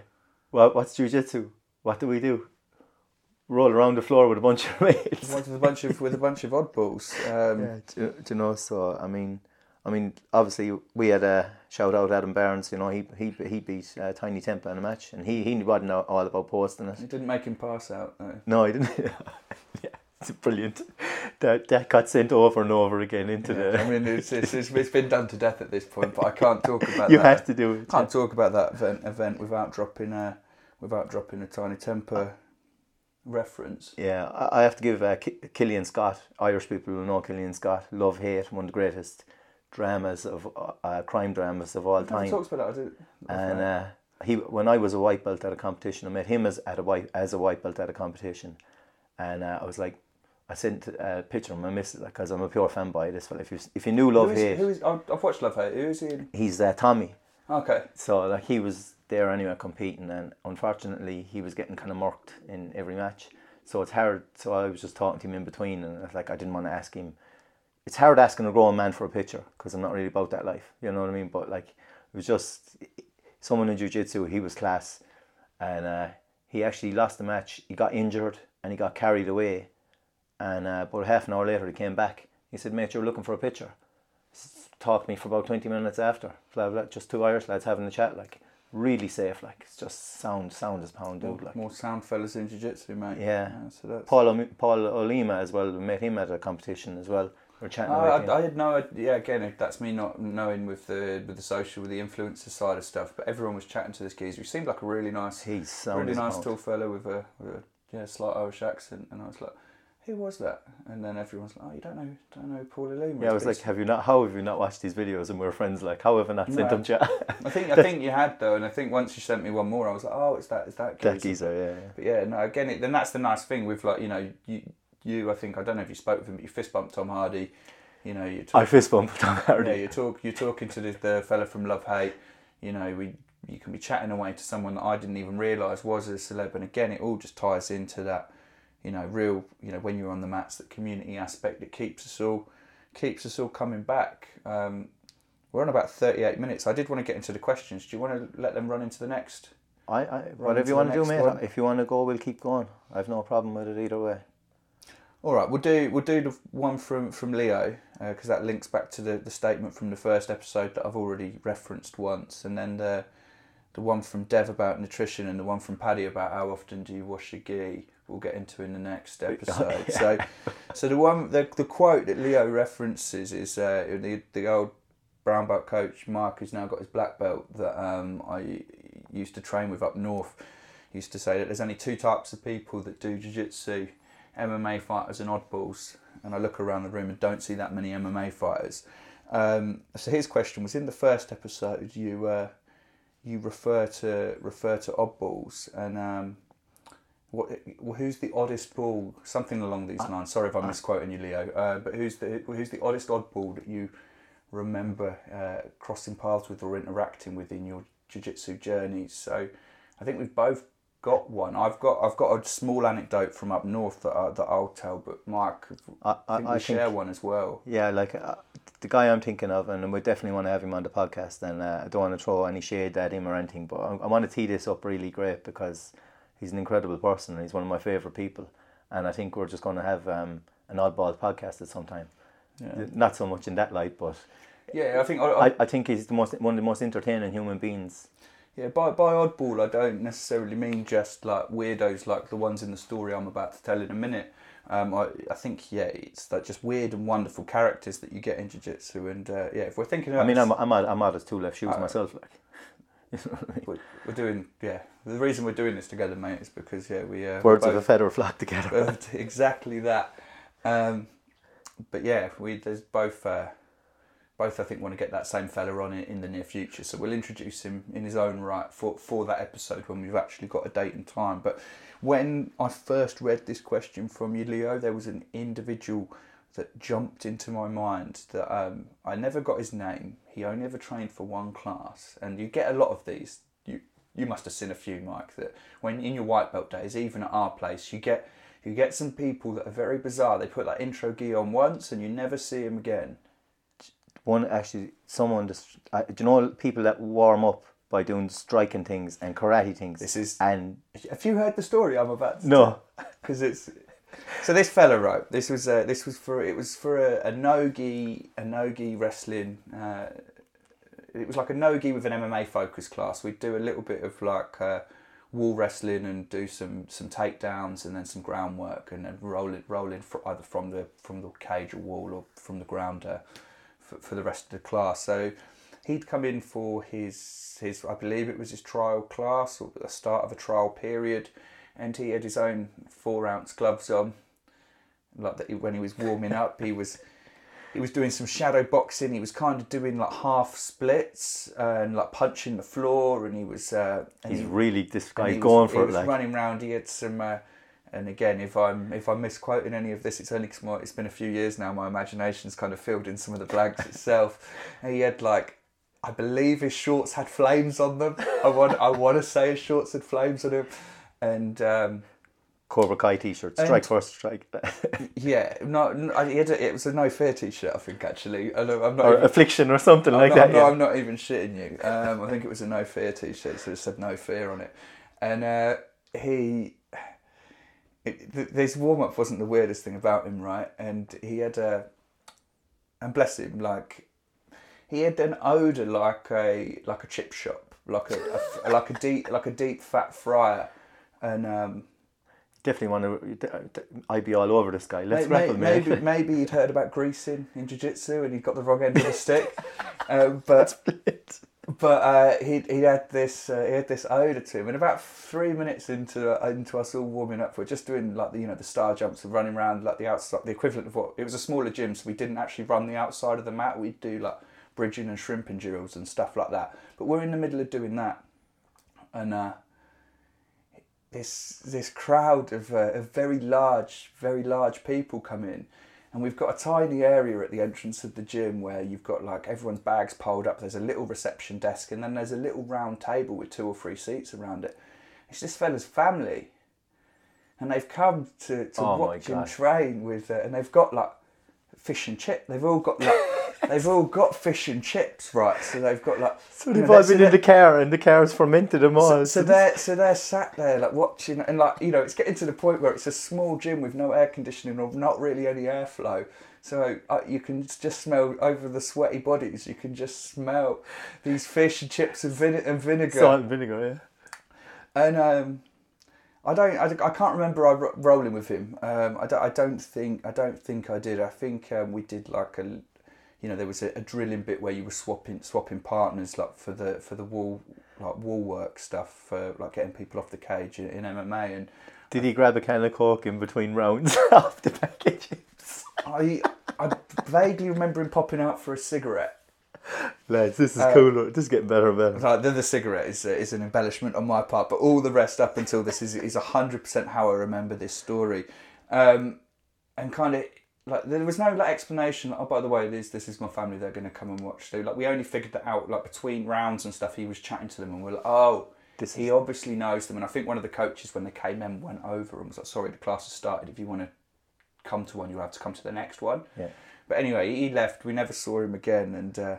What what's jujitsu? What do we do? Roll around the floor with a bunch of mates. with a bunch of with a bunch of oddballs. Um, Yeah, do, do you know? So I mean, I mean, obviously we had a shout out Adam Barnes. You know, he he he beat uh, Tiny Temper in a match, and he he wasn't know all about posting it. It didn't make him pass out. No. No, he didn't. yeah, it's brilliant. That that got sent over and over again into I the. I mean, it's, it's, it's, it's been done to death at this point, but I can't talk about you that. have to do it. can't talk about that event, event without dropping a without dropping a tiny temper reference. Yeah, I, I have to give uh, Killian Scott. Irish people will know Killian Scott. Love Hate, one of the greatest dramas of uh, crime dramas of all Never time. talks about that. And uh, he when I was a white belt at a competition, I met him as at a white as a white belt at a competition, and uh, I was like, I sent a picture of my missus because I'm a pure fanboy. This fella, if you if you knew who Love is, Hate, who is, I've watched Love Hate. Who is he? He's uh, Tommy. Okay. So like he was there anyway competing, and unfortunately he was getting kind of marked in every match. So it's hard. So I was just talking to him in between, and it's like I didn't want to ask him. It's hard asking a grown man for a picture because I'm not really about that life. You know what I mean? But like it was just someone in jiu-jitsu. He was class, and uh, he actually lost the match. He got injured and he got carried away. And uh, about half an hour later, he came back. He said, "Mate, you're looking for a picture." talked to me for about 20 minutes after. Blah, blah, just two Irish lads having a chat, like, really safe, like, it's just sound, sound as pound dude, like. more sound fellas in jiu-jitsu, mate. Yeah. so that's. Paul, Paul Olima as well, we met him at a competition as well. Are chatting about him. I, I had no idea. Yeah, again, that's me not knowing with the with the social, with the influencer side of stuff. But everyone was chatting to this geezer. He seemed like a really nice, He's sound really nice tall fella with a, with a yeah slight Irish accent. And I was like, who was that? And then everyone's like, oh, you don't know, don't know Paul Olima. Yeah, I was like, have you not, how have you not watched these videos? And we are friends, like, how have I not sent No. them chat? I think I think you had though, and I think once you sent me one more, I was like, oh, it's that, it's that that geezer. geezer, yeah, yeah. But yeah, no, again, it, then that's the nice thing with like you know you you I think I don't know if you spoke with him, but you fist bumped Tom Hardy. You know, you I talk, fist bumped Tom Hardy. yeah, you talk you're talking to the, the fella from Love Hate. You know, we you can be chatting away to someone that I didn't even realise was a celeb, and again, it all just ties into that. You know, real. You know, when you're on the mats, that community aspect that keeps us all keeps us all coming back. Um, we're on about 38 minutes. I did want to get into the questions. Do you want to let them run into the next? I, I, whatever you want to do, mate. one. If you want to go, we'll keep going. I've no problem with it either way. All right, we'll do we'll do the one from from Leo because that links back to the, the statement from the first episode that I've already referenced once, and then the the one from Dev about nutrition and the one from Paddy about how often do you wash your gi. We'll get into in the next episode. So, so the one the, the quote that Leo references is uh, the the old brown belt coach Mark, who's now got his black belt that um, I used to train with up north. Used to say that there's only two types of people that do jiu-jitsu MMA fighters and oddballs, and I look around the room and don't see that many MMA fighters. Um, so his question was in the first episode. You uh, you refer to refer to oddballs and um, what who's the oddest ball? Something along these lines. Sorry if I'm misquoting you, Leo. Uh, but who's the who's the oddest oddball that you remember uh, crossing paths with or interacting with in your jiu-jitsu journeys? So I think we've both got one. I've got I've got a small anecdote from up north that I, that I'll tell, but Mark, I, I think I we think share one as well. Yeah, like uh, the guy I'm thinking of, and we definitely want to have him on the podcast. And uh, I don't want to throw any shade at him or anything, but I, I want to tee this up really great because he's an incredible person. and He's one of my favorite people, and I think we're just going to have um, an oddball podcast at some time. Yeah. Not so much in that light, but Yeah, I think I, I, I think he's the most one of the most entertaining human beings. Yeah, by by oddball, I don't necessarily mean just like weirdos like the ones in the story I'm about to tell in a minute. Um, I, I think yeah, it's like just weird and wonderful characters that you get in jiu-jitsu, and uh, yeah, if we're thinking about, I mean, I'm I'm mad, I'm as two left shoes Uh, myself. Like, we're, we're doing yeah. The reason we're doing this together, mate, is because yeah, we uh, birds we're of a both- feather flock together. Exactly that. Um, but yeah, we there's both uh, both I think want to get that same fella on in, in the near future. So we'll introduce him in his own right for for that episode when we've actually got a date and time. But when I first read this question from you, Leo, there was an individual that jumped into my mind that um, I never got his name. He only ever trained for one class, and you get a lot of these. You you must have seen a few, Mike. That when in your white belt days, even at our place, you get you get some people that are very bizarre. They put that intro gi on once, and you never see him again. One actually, someone just, I, do you know people that warm up by doing striking things and karate things? This is- and Have you heard the story I'm about? to no, because it's so this fella wrote this was uh, this was for it was for a, a nogi a nogi wrestling uh, it was like a nogi with an MMA focus class we'd do a little bit of like uh, wall wrestling and do some some takedowns and then some groundwork and then roll it roll in fr- either from the from the cage or wall or from the ground uh, for, for the rest of the class so he'd come in for his his I believe it was his trial class or the start of a trial period and he had his own four ounce gloves on. Like that, when he was warming up, he was he was doing some shadow boxing. He was kind of doing like half splits and like punching the floor, and he was. Uh, and he's he- really this guy's he going was, for he it. was Like, running around. He had some. Uh, and again, if I'm if I'm misquoting any of this, it's only because it's been a few years now. My imagination's kind of filled in some of the blanks itself. He had like, I believe his shorts had flames on them. I want I want to say his shorts had flames on him, and um, Cobra Kai t-shirt, And- strike first, strike, yeah, no, no he had a, it was a no fear t-shirt. I think actually, I don't- I'm not. or even- affliction or something I'm like not, that. I'm, not. I'm not even shitting you. Um, I think it was a no fear t-shirt, so it said no fear on it. And uh, he, it, th- this warm up wasn't the weirdest thing about him, right? And he had a, and bless him, like he had an odor like a like a chip shop, like a, a like a deep like a deep fat fryer, and um, Definitely want to. I'd be all over this guy. Let's May- grapple, may- mate. maybe, maybe he'd heard about greasing in jiu-jitsu and he'd got the wrong end of the stick. um, but but uh, he he had this uh, he had this odor to him, and about three minutes into uh, into us all warming up, we're just doing like the you know the star jumps and running around like the outside, the equivalent of what it was a smaller gym, so we didn't actually run the outside of the mat. We'd do like bridging and shrimping drills and stuff like that. But we're in the middle of doing that, and. Uh, this this crowd of, uh, of very large, very large people come in, and we've got a tiny area at the entrance of the gym where you've got like everyone's bags piled up. There's a little reception desk, and then there's a little round table with two or three seats around it. It's this fella's family, and they've come to, to Oh watch him train with, uh, and they've got like fish and chip. They've all got like. They've all got fish and chips, right? So they've got like. So you know, so in the car, and the car's fermented them all. so, so they're so they're sat there like watching and like you know it's getting to the point where it's a small gym with no air conditioning or not really any airflow. So uh, you can just smell over the sweaty bodies. You can just smell these fish and chips and, vine- and vinegar. salt and vinegar. Yeah. And um, I don't, I, I can't remember I ro- rolling with him. Um, I don't, I don't think, I don't think I did. I think um, we did like a, you know, there was a, a drilling bit where you were swapping, swapping partners like for the for the wall, like wall work stuff for like getting people off the cage in, in MMA. And Did he grab a can of coke in between rounds after packages? I, I vaguely remember him popping out for a cigarette. Lads, this is Uh, cool. This is getting better and better. Like the, the cigarette is, uh, is an embellishment on my part, but all the rest up until this is is hundred percent how I remember this story, um, and kind of like there was no like explanation. Oh, by the way, this this is my family. They're going to come and watch. So like we only figured that out like between rounds and stuff. He was chatting to them, and we're like, oh, This he obviously knows them. And I think one of the coaches when they came in went over and was like, sorry, the class has started. If you want to come to one, you'll have to come to the next one. Yeah. But anyway, he left. We never saw him again, and uh,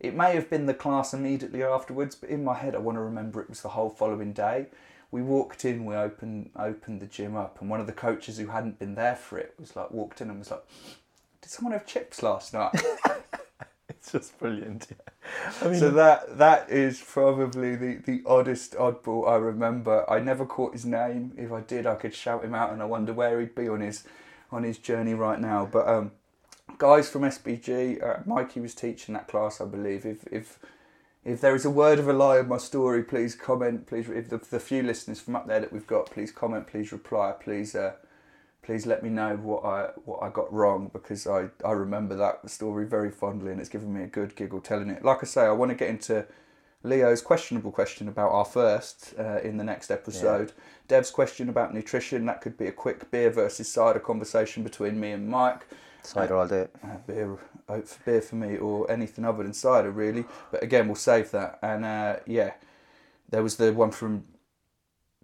it may have been the class immediately afterwards. But in my head, I want to remember it was the whole following day. We walked in, we opened opened the gym up, and one of the coaches who hadn't been there for it was like walked in and was like, "Did someone have chips last night?" it's just brilliant. Yeah. I mean, So that that is probably the, the oddest oddball I remember. I never caught his name. If I did, I could shout him out, and I wonder where he'd be on his on his journey right now. But um, guys from SBG, uh, Mikey was teaching that class, I believe. If if if there is a word of a lie in my story, please comment. Please, if the, the few listeners from up there that we've got, please comment. Please reply. Please. Uh, please let me know what I what I got wrong because I, I remember that story very fondly and it's given me a good giggle telling it. Like I say, I want to get into Leo's questionable question about our first uh, in the next episode. Dev's question about nutrition that could be a quick beer versus cider conversation between me and Mike. Cider all day. Uh, beer, for beer for me or anything other than cider really. But again, we'll save that. And uh, yeah, there was the one from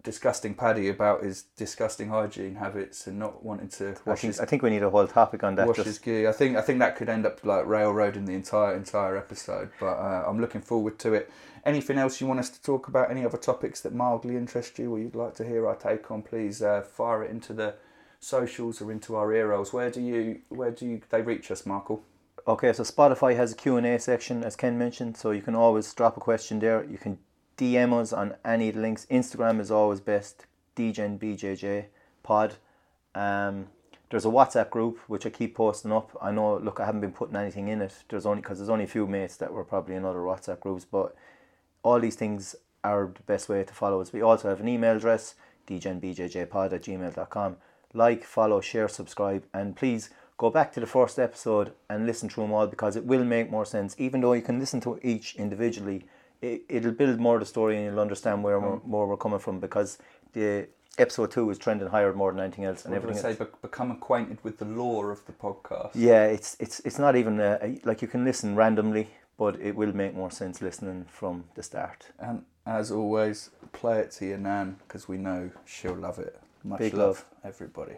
disgusting Paddy about his disgusting hygiene habits and not wanting to I think, his I think we need a whole topic on that. wash just- his gear. I think I think that could end up like railroading the entire entire episode. But uh, I'm looking forward to it. Anything else you want us to talk about? Any other topics that mildly interest you or you'd like to hear our take on? Please uh, fire it into the socials or into our ear rolls. Where do you where do you, they reach us, Michael? Okay, so Spotify has a Q&A section, as Ken mentioned, so you can always drop a question there. You can DM us on any links. Instagram is always best, Degen BJJ pod. Um, there's a WhatsApp group, which I keep posting up. I know, look, I haven't been putting anything in it. There's only, because there's only a few mates that were probably in other WhatsApp groups, but all these things are the best way to follow us. We also have an email address, degenbjjpod at gmail.com. Like, follow, share, subscribe, and please go back to the first episode and listen through them all because it will make more sense. Even though you can listen to each individually, it, it'll build more of the story and you'll understand where we're, mm. more we're coming from because the episode two is trending higher more than anything else and What did I everything say? else. Become acquainted with the lore of the podcast. Yeah, it's it's it's not even uh, a, a- like you can listen randomly, but it will make more sense listening from the start. And as always, play it to your nan because we know she'll love it. Much Big love, love. everybody.